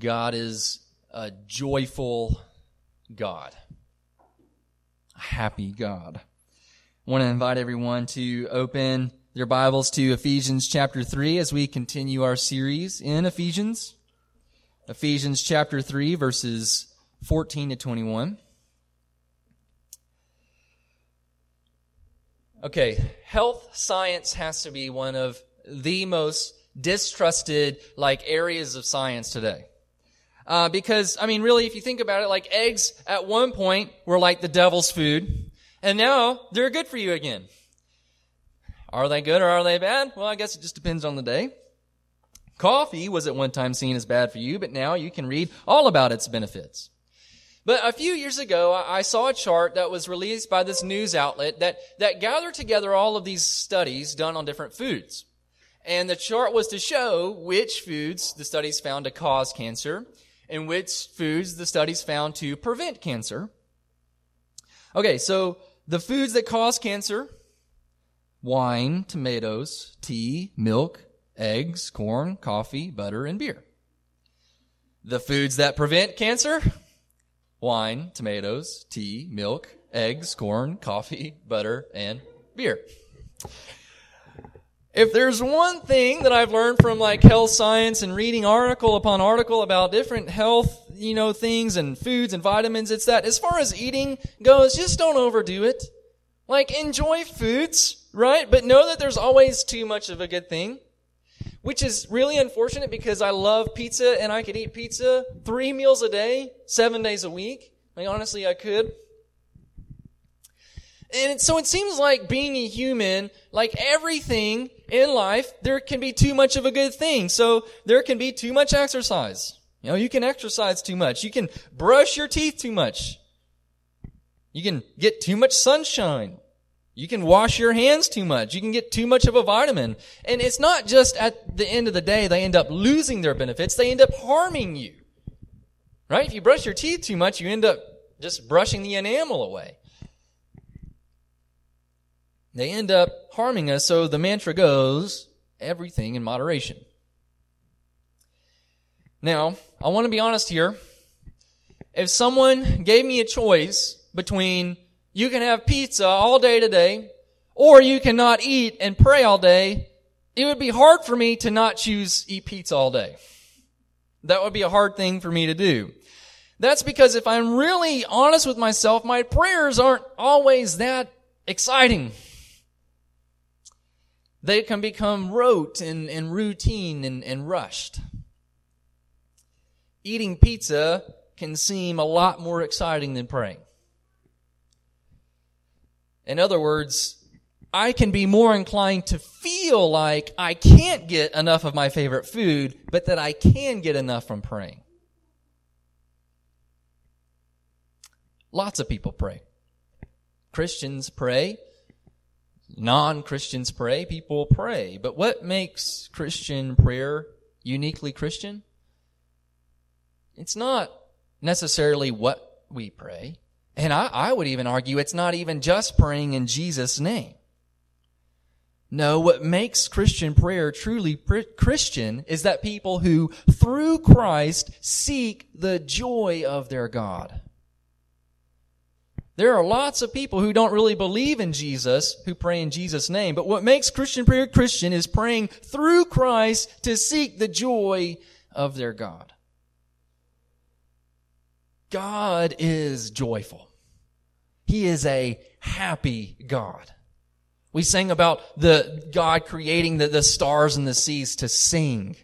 God is a joyful God, a happy God. I want to invite everyone to open their Bibles to Ephesians chapter 3 as we continue our series in Ephesians. Ephesians chapter 3 verses 14 to 21. Okay, health science has to be one of the most distrusted like areas of science today. Uh, because I mean, really, if you think about it, like eggs at one point were like the devil's food, and now they're good for you again. Are they good or are they bad? Well, I guess it just depends on the day. Coffee was at one time seen as bad for you, but now you can read all about its benefits. But a few years ago, I saw a chart that was released by this news outlet that, that gathered together all of these studies done on different foods. And the chart was to show which foods the studies found to cause cancer and which foods the studies found to prevent cancer. Okay, so the foods that cause cancer, wine, tomatoes, tea, milk, eggs, corn, coffee, butter, and beer. The foods that prevent cancer, wine, tomatoes, tea, milk, eggs, corn, coffee, butter, and beer. If there's one thing that I've learned from like health science and reading article upon article about different health, you know, things and foods and vitamins, it's that as far as eating goes, just don't overdo it. Like enjoy foods, right? But know that there's always too much of a good thing. Which is really unfortunate because I love pizza and I could eat pizza three meals a day, seven days a week. Like honestly, I could. And so it seems like being a human, like everything in life, there can be too much of a good thing. So there can be too much exercise. You know, you can exercise too much. You can brush your teeth too much. You can get too much sunshine. You can wash your hands too much. You can get too much of a vitamin. And it's not just at the end of the day they end up losing their benefits, they end up harming you. Right? If you brush your teeth too much, you end up just brushing the enamel away. They end up harming us, so the mantra goes everything in moderation. Now, I want to be honest here. If someone gave me a choice between you can have pizza all day today, or you cannot eat and pray all day, it would be hard for me to not choose eat pizza all day. That would be a hard thing for me to do. That's because if I'm really honest with myself, my prayers aren't always that exciting. They can become rote and, and routine and, and rushed. Eating pizza can seem a lot more exciting than praying. In other words, I can be more inclined to feel like I can't get enough of my favorite food, but that I can get enough from praying. Lots of people pray. Christians pray non Christians pray, people pray. But what makes Christian prayer uniquely Christian? It's not necessarily what we pray. And I, I, would even argue it's not even just praying in Jesus' name. No, what makes Christian prayer truly pr- Christian is that people who, through Christ, seek the joy of their God. There are lots of people who don't really believe in Jesus who pray in Jesus' name. But what makes Christian prayer Christian is praying through Christ to seek the joy of their God. God is joyful. He is a happy God. We sang about the God creating the, the stars and the seas to sing.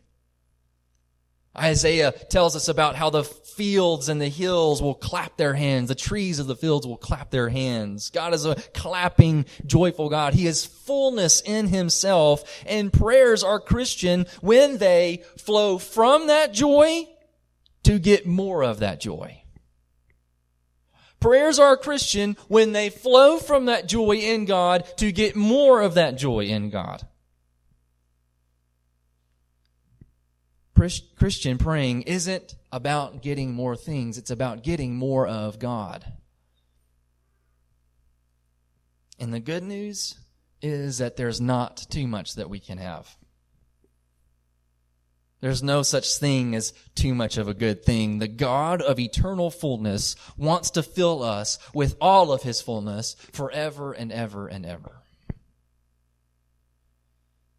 Isaiah tells us about how the fields and the hills will clap their hands. The trees of the fields will clap their hands. God is a clapping, joyful God. He is fullness in himself and prayers are Christian when they flow from that joy to get more of that joy. Prayers are Christian when they flow from that joy in God to get more of that joy in God. Christian praying isn't about getting more things, it's about getting more of God. And the good news is that there's not too much that we can have. There's no such thing as too much of a good thing. The God of eternal fullness wants to fill us with all of his fullness forever and ever and ever.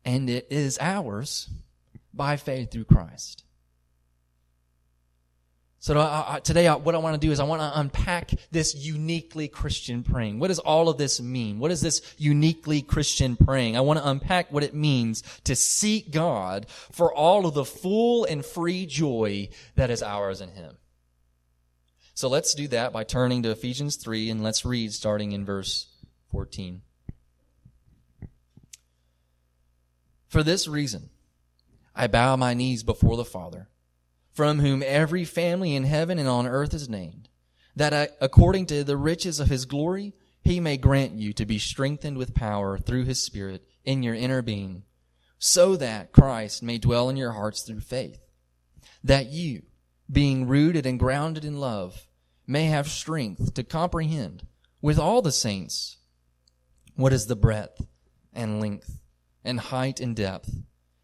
And it is ours by faith through Christ. So today, what I want to do is I want to unpack this uniquely Christian praying. What does all of this mean? What is this uniquely Christian praying? I want to unpack what it means to seek God for all of the full and free joy that is ours in Him. So let's do that by turning to Ephesians 3 and let's read starting in verse 14. For this reason, I bow my knees before the Father from whom every family in heaven and on earth is named, that according to the riches of his glory, he may grant you to be strengthened with power through his Spirit in your inner being, so that Christ may dwell in your hearts through faith, that you, being rooted and grounded in love, may have strength to comprehend with all the saints what is the breadth and length and height and depth,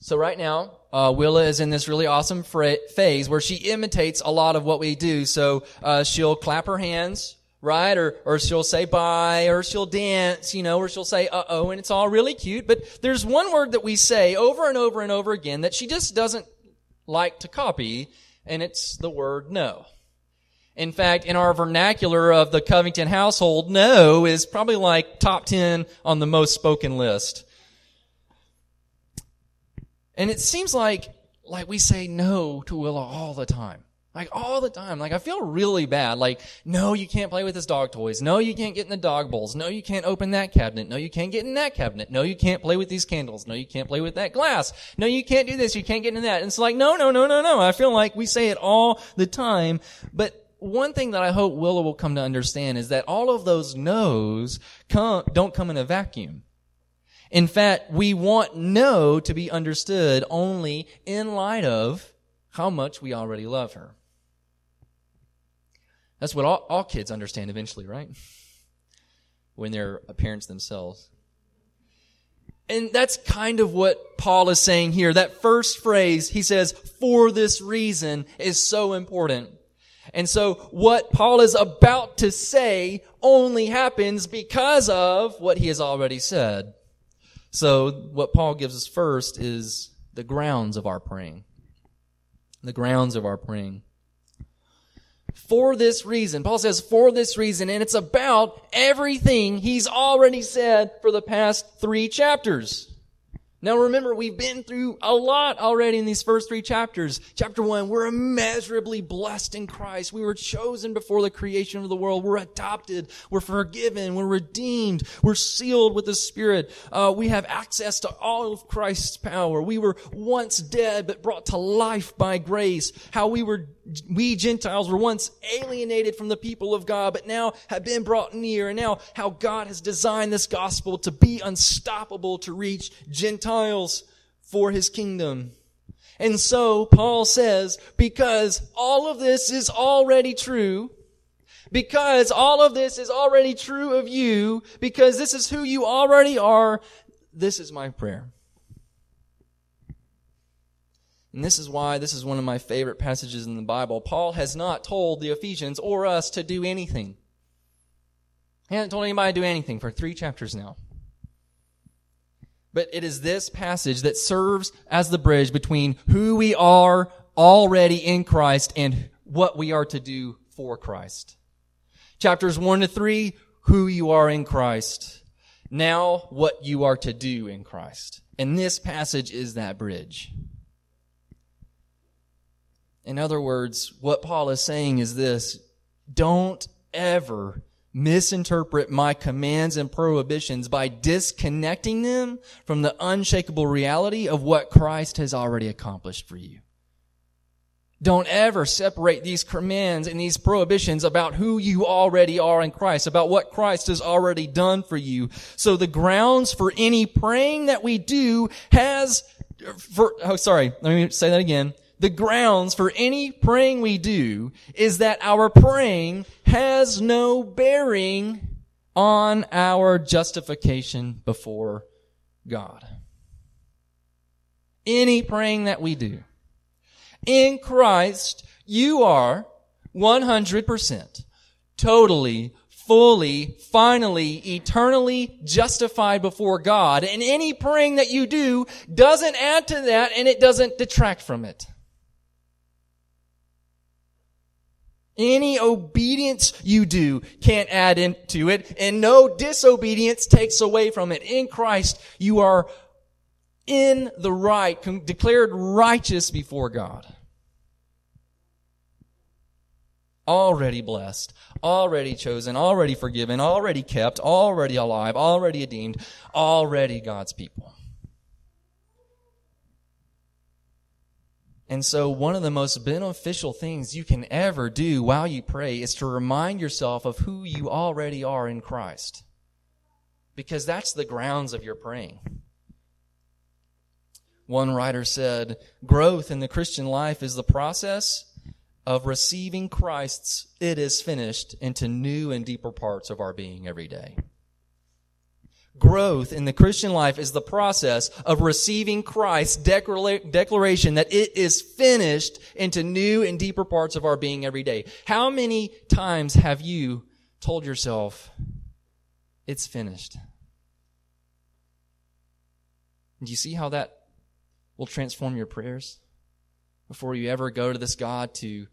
So right now, uh, Willa is in this really awesome fra- phase where she imitates a lot of what we do. So uh, she'll clap her hands right? Or, or she'll say bye, or she'll dance, you know, or she'll say uh-oh, and it's all really cute. But there's one word that we say over and over and over again that she just doesn't like to copy, and it's the word no. In fact, in our vernacular of the Covington household, no is probably like top 10 on the most spoken list. And it seems like, like we say no to Willa all the time. Like all the time. Like I feel really bad. Like, no, you can't play with his dog toys. No, you can't get in the dog bowls. No, you can't open that cabinet. No, you can't get in that cabinet. No, you can't play with these candles. No, you can't play with that glass. No, you can't do this. You can't get in that. And it's like, no, no, no, no, no. I feel like we say it all the time. But one thing that I hope Willa will come to understand is that all of those no's come, don't come in a vacuum. In fact, we want no to be understood only in light of how much we already love her. That's what all, all kids understand eventually, right? When they're parents themselves. And that's kind of what Paul is saying here. That first phrase, he says, for this reason, is so important. And so what Paul is about to say only happens because of what he has already said. So what Paul gives us first is the grounds of our praying. The grounds of our praying for this reason. Paul says for this reason, and it's about everything he's already said for the past three chapters. Now remember, we've been through a lot already in these first three chapters. Chapter one, we're immeasurably blessed in Christ. We were chosen before the creation of the world. We're adopted. We're forgiven. We're redeemed. We're sealed with the Spirit. Uh, we have access to all of Christ's power. We were once dead, but brought to life by grace. How we were we Gentiles were once alienated from the people of God, but now have been brought near. And now how God has designed this gospel to be unstoppable to reach Gentiles for his kingdom. And so Paul says, because all of this is already true, because all of this is already true of you, because this is who you already are, this is my prayer. And this is why this is one of my favorite passages in the Bible. Paul has not told the Ephesians or us to do anything. He hasn't told anybody to do anything for three chapters now. But it is this passage that serves as the bridge between who we are already in Christ and what we are to do for Christ. Chapters 1 to 3, who you are in Christ. Now, what you are to do in Christ. And this passage is that bridge. In other words, what Paul is saying is this don't ever misinterpret my commands and prohibitions by disconnecting them from the unshakable reality of what Christ has already accomplished for you. Don't ever separate these commands and these prohibitions about who you already are in Christ, about what Christ has already done for you. So the grounds for any praying that we do has, for, oh, sorry, let me say that again. The grounds for any praying we do is that our praying has no bearing on our justification before God. Any praying that we do. In Christ, you are 100%, totally, fully, finally, eternally justified before God. And any praying that you do doesn't add to that and it doesn't detract from it. Any obedience you do can't add into it, and no disobedience takes away from it. In Christ, you are in the right, declared righteous before God. Already blessed, already chosen, already forgiven, already kept, already alive, already redeemed, already God's people. And so, one of the most beneficial things you can ever do while you pray is to remind yourself of who you already are in Christ. Because that's the grounds of your praying. One writer said, Growth in the Christian life is the process of receiving Christ's it is finished into new and deeper parts of our being every day. Growth in the Christian life is the process of receiving Christ's declaration that it is finished into new and deeper parts of our being every day. How many times have you told yourself, it's finished? Do you see how that will transform your prayers? Before you ever go to this God to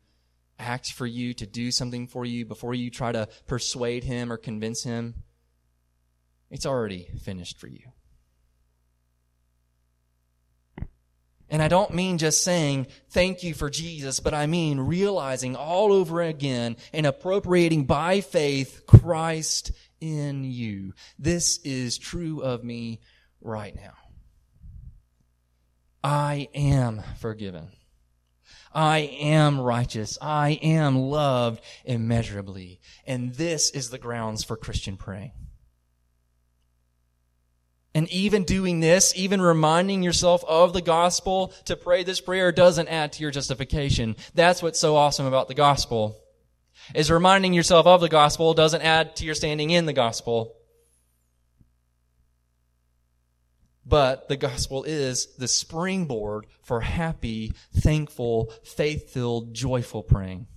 act for you, to do something for you, before you try to persuade Him or convince Him, it's already finished for you. And I don't mean just saying thank you for Jesus, but I mean realizing all over again and appropriating by faith Christ in you. This is true of me right now. I am forgiven. I am righteous. I am loved immeasurably. And this is the grounds for Christian praying. And even doing this, even reminding yourself of the gospel to pray this prayer doesn't add to your justification. That's what's so awesome about the gospel. Is reminding yourself of the gospel doesn't add to your standing in the gospel. But the gospel is the springboard for happy, thankful, faith-filled, joyful praying.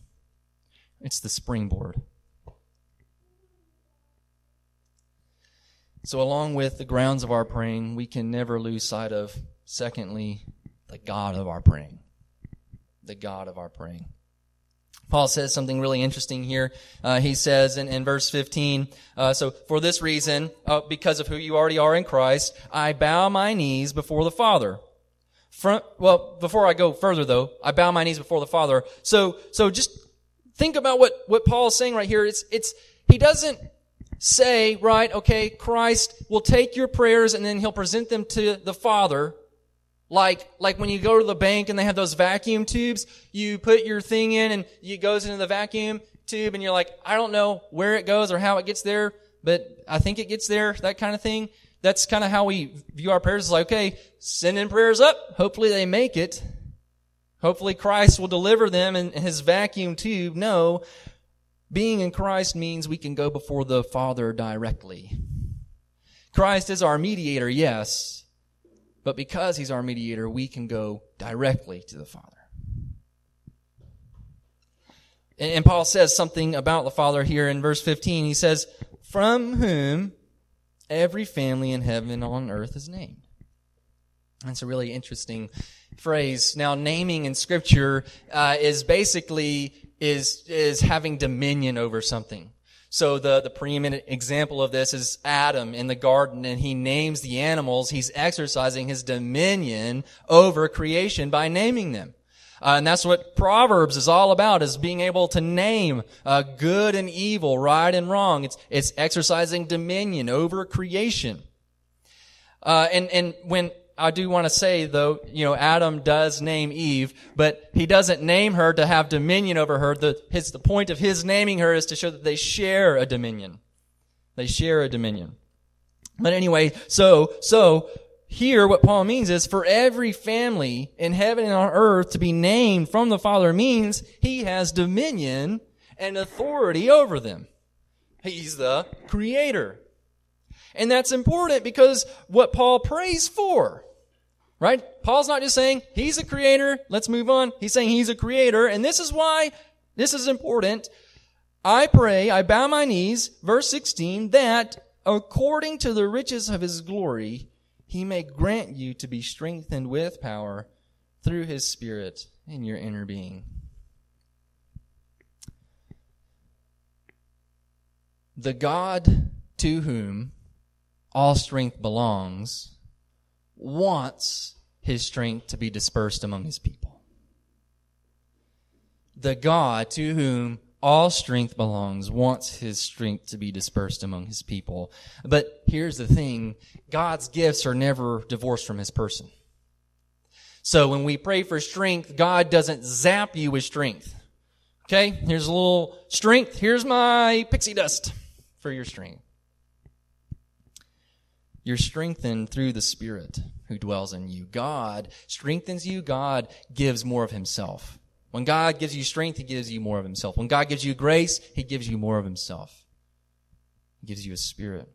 It's the springboard. So, along with the grounds of our praying, we can never lose sight of, secondly, the God of our praying. The God of our praying. Paul says something really interesting here. Uh, he says in, in verse 15, uh, so for this reason, uh, because of who you already are in Christ, I bow my knees before the Father. Front, well, before I go further though, I bow my knees before the Father. So, so just think about what, what Paul is saying right here. It's, it's, he doesn't say, right, okay, Christ will take your prayers and then he'll present them to the Father. Like, like when you go to the bank and they have those vacuum tubes, you put your thing in and it goes into the vacuum tube and you're like, I don't know where it goes or how it gets there, but I think it gets there, that kind of thing. That's kind of how we view our prayers. It's like, okay, send in prayers up. Hopefully they make it. Hopefully Christ will deliver them in his vacuum tube. No, being in Christ means we can go before the Father directly. Christ is our mediator, yes, but because he's our mediator, we can go directly to the Father. And Paul says something about the Father here in verse 15. He says, From whom every family in heaven and on earth is named. That's a really interesting phrase. Now, naming in Scripture uh, is basically is, is having dominion over something. So the, the preeminent example of this is Adam in the garden and he names the animals. He's exercising his dominion over creation by naming them. Uh, and that's what Proverbs is all about, is being able to name uh, good and evil, right and wrong. It's, it's exercising dominion over creation. Uh, and, and when I do want to say though, you know, Adam does name Eve, but he doesn't name her to have dominion over her. The, his, the point of his naming her is to show that they share a dominion. They share a dominion. But anyway, so, so, here what Paul means is for every family in heaven and on earth to be named from the Father means he has dominion and authority over them. He's the creator. And that's important because what Paul prays for, right? Paul's not just saying he's a creator, let's move on. He's saying he's a creator, and this is why this is important. I pray, I bow my knees, verse 16, that according to the riches of his glory, he may grant you to be strengthened with power through his spirit in your inner being. The God to whom all strength belongs wants his strength to be dispersed among his people. The God to whom all strength belongs wants his strength to be dispersed among his people. But here's the thing God's gifts are never divorced from his person. So when we pray for strength, God doesn't zap you with strength. Okay, here's a little strength. Here's my pixie dust for your strength. You're strengthened through the Spirit who dwells in you. God strengthens you. God gives more of Himself. When God gives you strength, He gives you more of Himself. When God gives you grace, He gives you more of Himself. He gives you a spirit.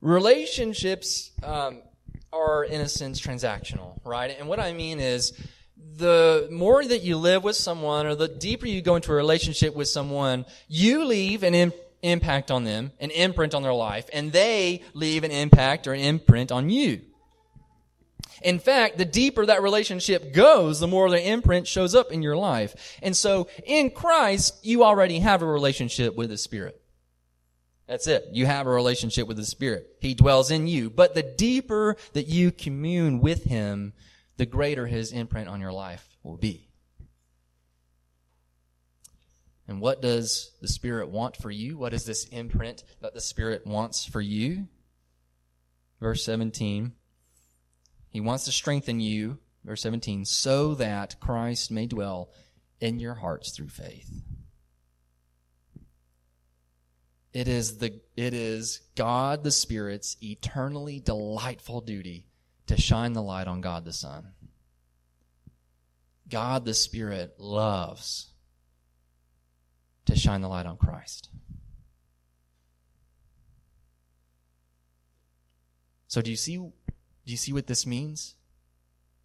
Relationships um, are, in a sense, transactional, right? And what I mean is, the more that you live with someone or the deeper you go into a relationship with someone, you leave an Im- impact on them, an imprint on their life, and they leave an impact or an imprint on you. In fact, the deeper that relationship goes, the more the imprint shows up in your life. And so in Christ, you already have a relationship with the Spirit. That's it. You have a relationship with the Spirit. He dwells in you. But the deeper that you commune with Him, the greater his imprint on your life will be. And what does the Spirit want for you? What is this imprint that the Spirit wants for you? Verse 17. He wants to strengthen you, verse 17, so that Christ may dwell in your hearts through faith. It is the it is God the Spirit's eternally delightful duty to shine the light on God the Son. God the Spirit loves to shine the light on Christ. So do you see do you see what this means?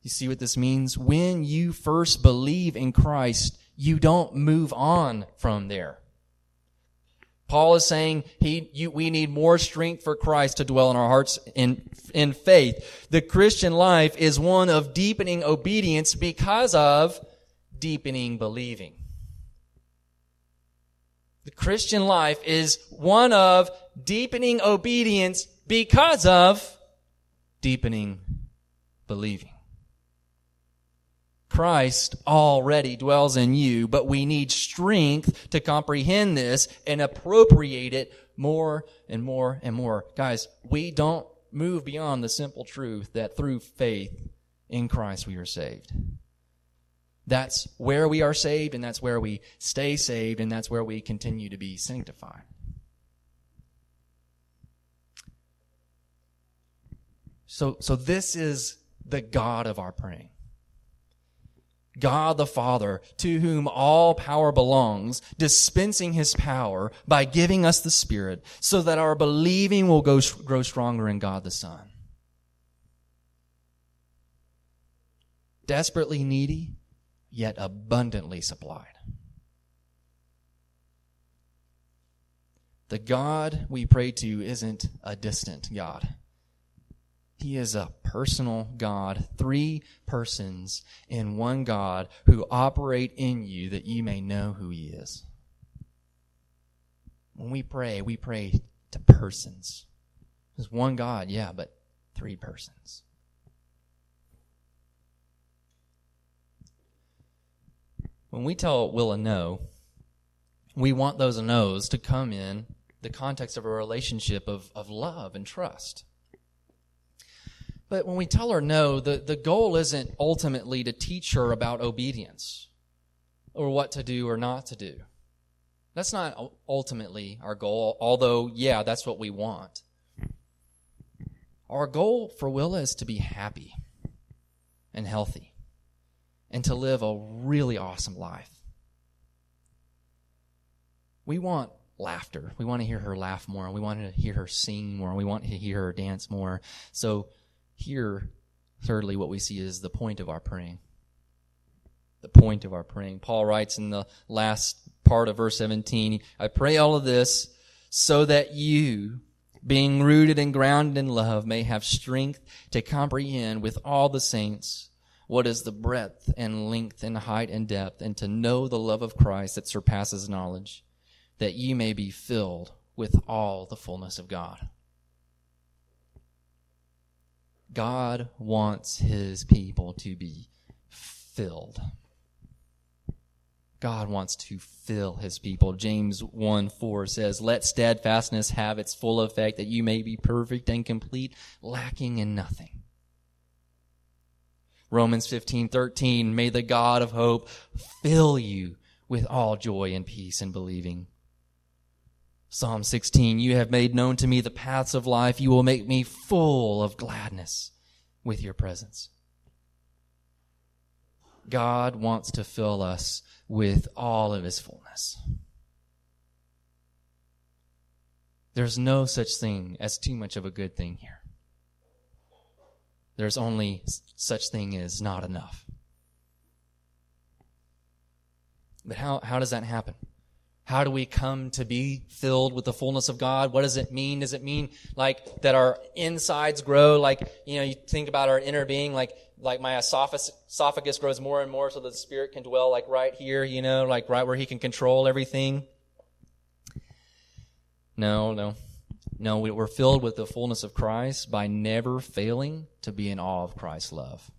You see what this means? When you first believe in Christ, you don't move on from there. Paul is saying he, you, we need more strength for Christ to dwell in our hearts in, in faith. The Christian life is one of deepening obedience because of deepening believing. The Christian life is one of deepening obedience because of deepening believing. Christ already dwells in you, but we need strength to comprehend this and appropriate it more and more and more. Guys, we don't move beyond the simple truth that through faith in Christ we are saved. That's where we are saved, and that's where we stay saved, and that's where we continue to be sanctified. So, so this is the God of our praying. God the Father, to whom all power belongs, dispensing his power by giving us the Spirit so that our believing will go, grow stronger in God the Son. Desperately needy, yet abundantly supplied. The God we pray to isn't a distant God. He is a personal God, three persons in one God who operate in you that you may know who He is. When we pray, we pray to persons. There's one God, yeah, but three persons. When we tell Willa no, we want those no's to come in the context of a relationship of, of love and trust. But when we tell her no, the, the goal isn't ultimately to teach her about obedience or what to do or not to do. That's not ultimately our goal, although, yeah, that's what we want. Our goal for Willa is to be happy and healthy and to live a really awesome life. We want laughter. We want to hear her laugh more. We want to hear her sing more. We want to hear her dance more. So, here, thirdly, what we see is the point of our praying. The point of our praying. Paul writes in the last part of verse 17 I pray all of this so that you, being rooted and grounded in love, may have strength to comprehend with all the saints what is the breadth and length and height and depth, and to know the love of Christ that surpasses knowledge, that ye may be filled with all the fullness of God. God wants his people to be filled. God wants to fill his people. James 1 4 says, Let steadfastness have its full effect, that you may be perfect and complete, lacking in nothing. Romans 15 13, May the God of hope fill you with all joy and peace in believing. Psalm 16, You have made known to me the paths of life. You will make me full of gladness with your presence. God wants to fill us with all of his fullness. There's no such thing as too much of a good thing here. There's only such thing as not enough. But how, how does that happen? How do we come to be filled with the fullness of God? What does it mean? Does it mean like that our insides grow? Like, you know, you think about our inner being, like, like my esophagus, grows more and more so that the spirit can dwell like right here, you know, like right where he can control everything. No, no. No, we're filled with the fullness of Christ by never failing to be in awe of Christ's love.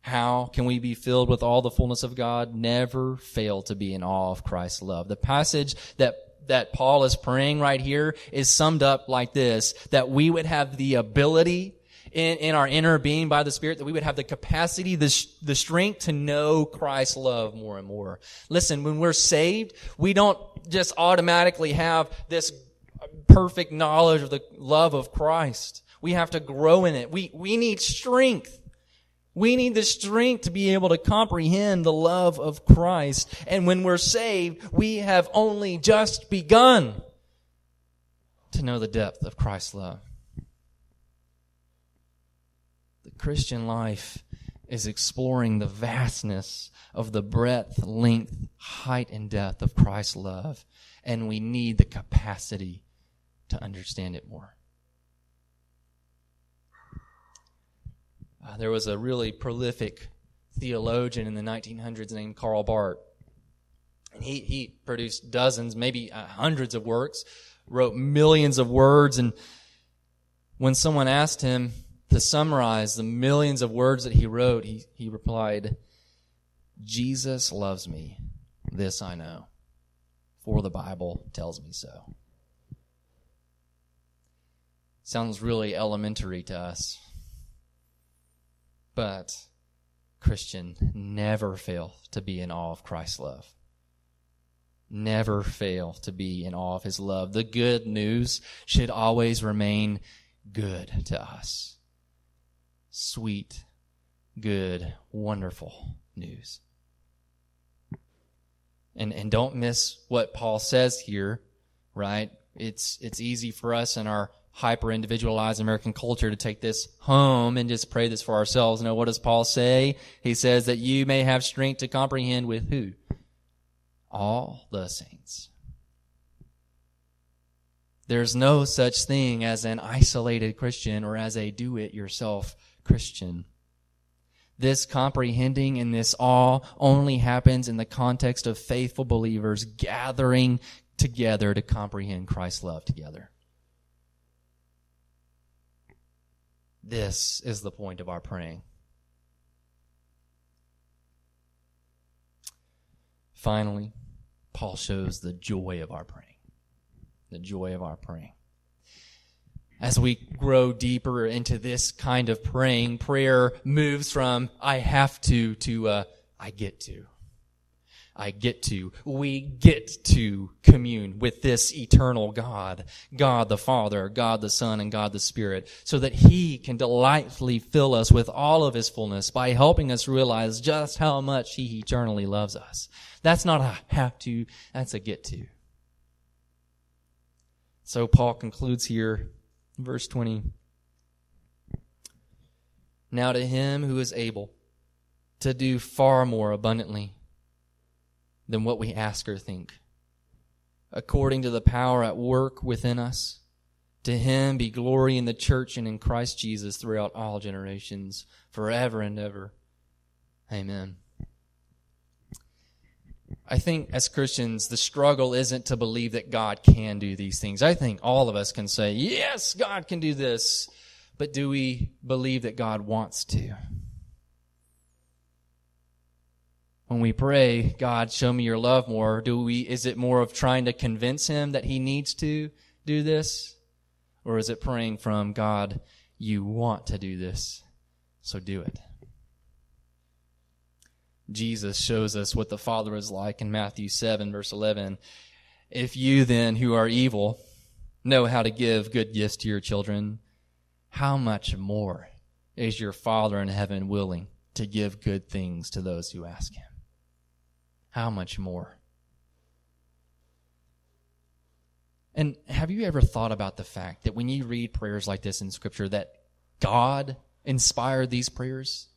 How can we be filled with all the fullness of God? Never fail to be in awe of Christ's love. The passage that that Paul is praying right here is summed up like this, that we would have the ability in, in our inner being by the Spirit, that we would have the capacity, the, the strength to know Christ's love more and more. Listen, when we're saved, we don't just automatically have this perfect knowledge of the love of Christ. We have to grow in it. We, we need strength. We need the strength to be able to comprehend the love of Christ. And when we're saved, we have only just begun to know the depth of Christ's love. The Christian life is exploring the vastness of the breadth, length, height, and depth of Christ's love. And we need the capacity to understand it more. Uh, there was a really prolific theologian in the 1900s named Karl Barth. And he, he produced dozens, maybe uh, hundreds of works, wrote millions of words. And when someone asked him to summarize the millions of words that he wrote, he, he replied, Jesus loves me. This I know, for the Bible tells me so. Sounds really elementary to us. But, Christian, never fail to be in awe of Christ's love. Never fail to be in awe of his love. The good news should always remain good to us. Sweet, good, wonderful news. And, and don't miss what Paul says here, right? It's, it's easy for us in our hyper individualized American culture to take this home and just pray this for ourselves. You know, what does Paul say? He says that you may have strength to comprehend with who? All the saints. There's no such thing as an isolated Christian or as a do it yourself Christian. This comprehending and this awe only happens in the context of faithful believers gathering together to comprehend Christ's love together. This is the point of our praying. Finally, Paul shows the joy of our praying. The joy of our praying. as we grow deeper into this kind of praying, prayer moves from I have to to uh, I get to. I get to. We get to commune with this eternal God, God the Father, God the Son, and God the Spirit, so that He can delightfully fill us with all of His fullness by helping us realize just how much He eternally loves us. That's not a have to, that's a get to. So Paul concludes here Verse 20. Now to him who is able to do far more abundantly than what we ask or think, according to the power at work within us, to him be glory in the church and in Christ Jesus throughout all generations, forever and ever. Amen. I think as Christians, the struggle isn't to believe that God can do these things. I think all of us can say, yes, God can do this. But do we believe that God wants to? When we pray, God, show me your love more, do we, is it more of trying to convince him that he needs to do this? Or is it praying from God, you want to do this, so do it? Jesus shows us what the Father is like in Matthew 7, verse 11. If you then, who are evil, know how to give good gifts to your children, how much more is your Father in heaven willing to give good things to those who ask Him? How much more? And have you ever thought about the fact that when you read prayers like this in Scripture, that God inspired these prayers?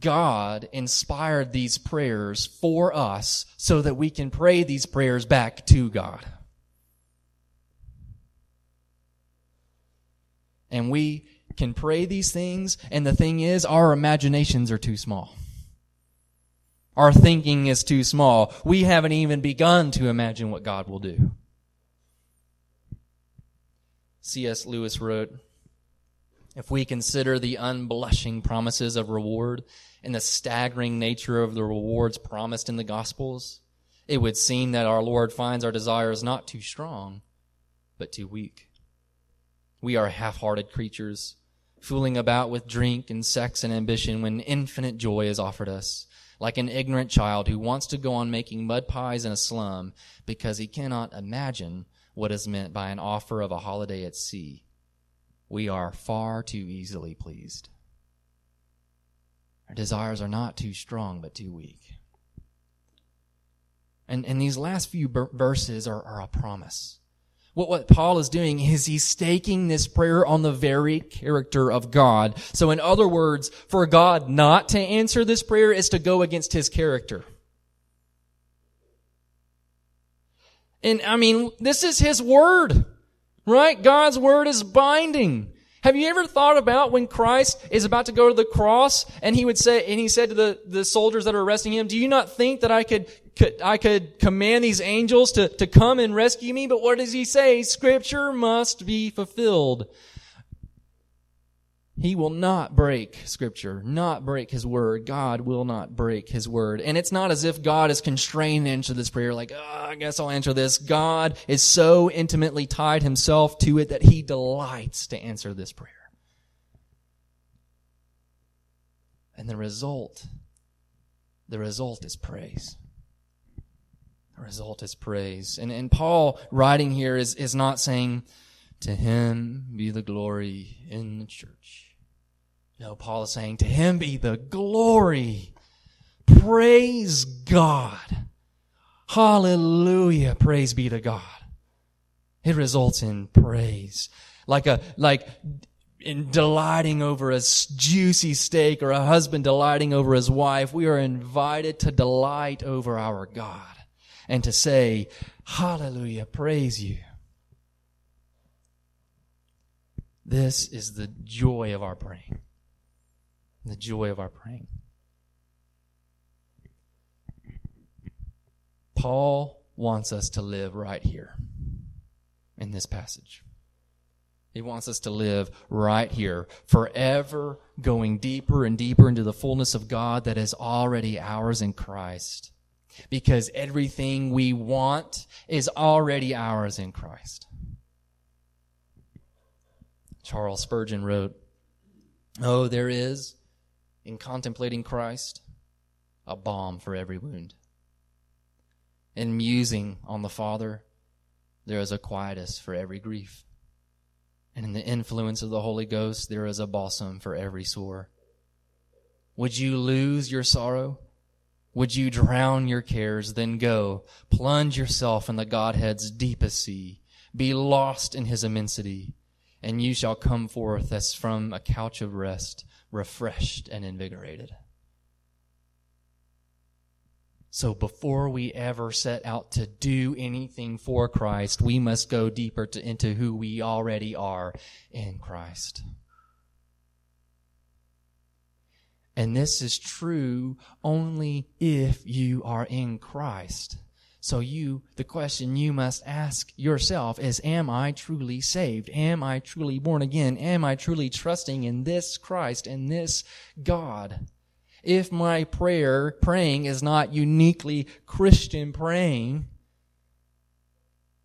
God inspired these prayers for us so that we can pray these prayers back to God. And we can pray these things, and the thing is, our imaginations are too small. Our thinking is too small. We haven't even begun to imagine what God will do. C.S. Lewis wrote, if we consider the unblushing promises of reward and the staggering nature of the rewards promised in the Gospels, it would seem that our Lord finds our desires not too strong, but too weak. We are half hearted creatures, fooling about with drink and sex and ambition when infinite joy is offered us, like an ignorant child who wants to go on making mud pies in a slum because he cannot imagine what is meant by an offer of a holiday at sea we are far too easily pleased. Our desires are not too strong, but too weak. And, and these last few verses are, are a promise. What, what Paul is doing is he's staking this prayer on the very character of God. So in other words, for God not to answer this prayer is to go against his character. And I mean, this is his word. Right? God's word is binding. Have you ever thought about when Christ is about to go to the cross and he would say, and he said to the, the soldiers that are arresting him, do you not think that I could, could, I could command these angels to, to come and rescue me? But what does he say? Scripture must be fulfilled. He will not break scripture, not break his word. God will not break his word. And it's not as if God is constrained to answer this prayer, like, oh, I guess I'll answer this. God is so intimately tied himself to it that he delights to answer this prayer. And the result, the result is praise. The result is praise. And, and Paul writing here is, is not saying, to him be the glory in the church no, Paul is saying, To him be the glory. Praise God. Hallelujah. Praise be to God. It results in praise. Like a, like, in delighting over a juicy steak or a husband delighting over his wife, we are invited to delight over our God and to say, Hallelujah, praise you. This is the joy of our praying the joy of our praying. Paul wants us to live right here in this passage. He wants us to live right here, forever going deeper and deeper into the fullness of God that is already ours in Christ. Because everything we want is already ours in Christ. Charles Spurgeon wrote, Oh, there is, in contemplating Christ, a balm for every wound. In musing on the Father, there is a quietus for every grief. And in the influence of the Holy Ghost, there is a balsam for every sore. Would you lose your sorrow? Would you drown your cares? Then go, plunge yourself in the Godhead's deepest sea. Be lost in his immensity, and you shall come forth as from a couch of rest, refreshed and invigorated. So before we ever set out to do anything for Christ, we must go deeper to, into who we already are in Christ. And this is true only if you are in Christ. So you, the question you must ask yourself is, am I truly saved? Am I truly born again? Am I truly trusting in this Christ and this God? if my prayer, praying is not uniquely Christian praying,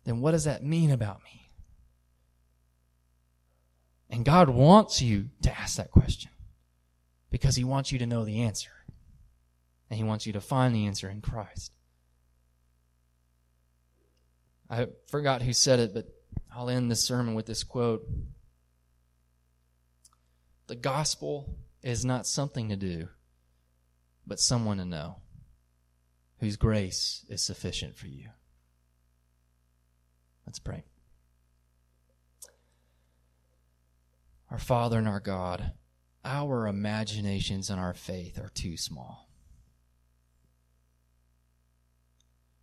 then what does that mean about me? And God wants you to ask that question because He wants you to know the answer. And He wants you to find the answer in Christ. I forgot who said it, but I'll end this sermon with this quote The gospel is not something to do but someone to know whose grace is sufficient for you. Let's pray. Our Father and our God, our imaginations and our faith are too small.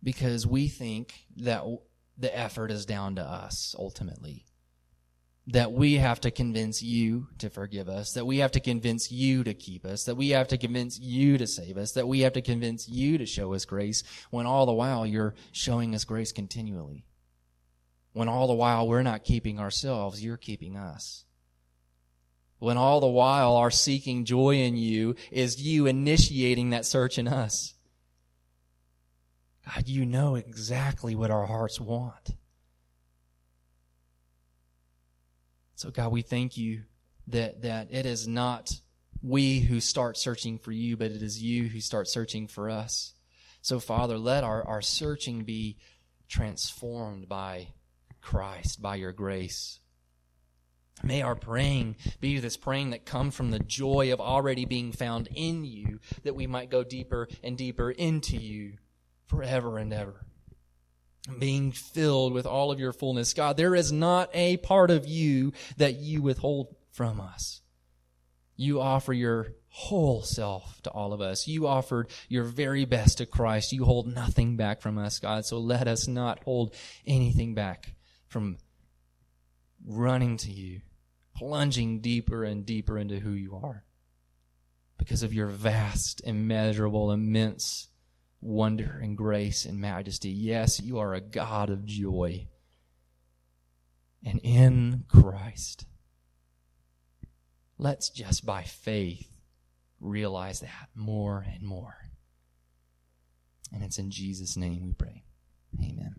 Because we think that the effort is down to us ultimately that we have to convince you to forgive us, that we have to convince you to keep us, that we have to convince you to save us, that we have to convince you to show us grace, when all the while you're showing us grace continually. When all the while we're not keeping ourselves, you're keeping us. When all the while our seeking joy in you is you initiating that search in us. God, you know exactly what our hearts want. So, God, we thank you that, that it is not we who start searching for you, but it is you who start searching for us. So, Father, let our, our searching be transformed by Christ, by your grace. May our praying be this praying that comes from the joy of already being found in you, that we might go deeper and deeper into you forever and ever being filled with all of your fullness. God, there is not a part of you that you withhold from us. You offer your whole self to all of us. You offered your very best to Christ. You hold nothing back from us, God. So let us not hold anything back from running to you, plunging deeper and deeper into who you are because of your vast, immeasurable, immense wonder and grace and majesty. Yes, you are a God of joy. And in Christ, let's just by faith realize that more and more. And it's in Jesus' name we pray. Amen.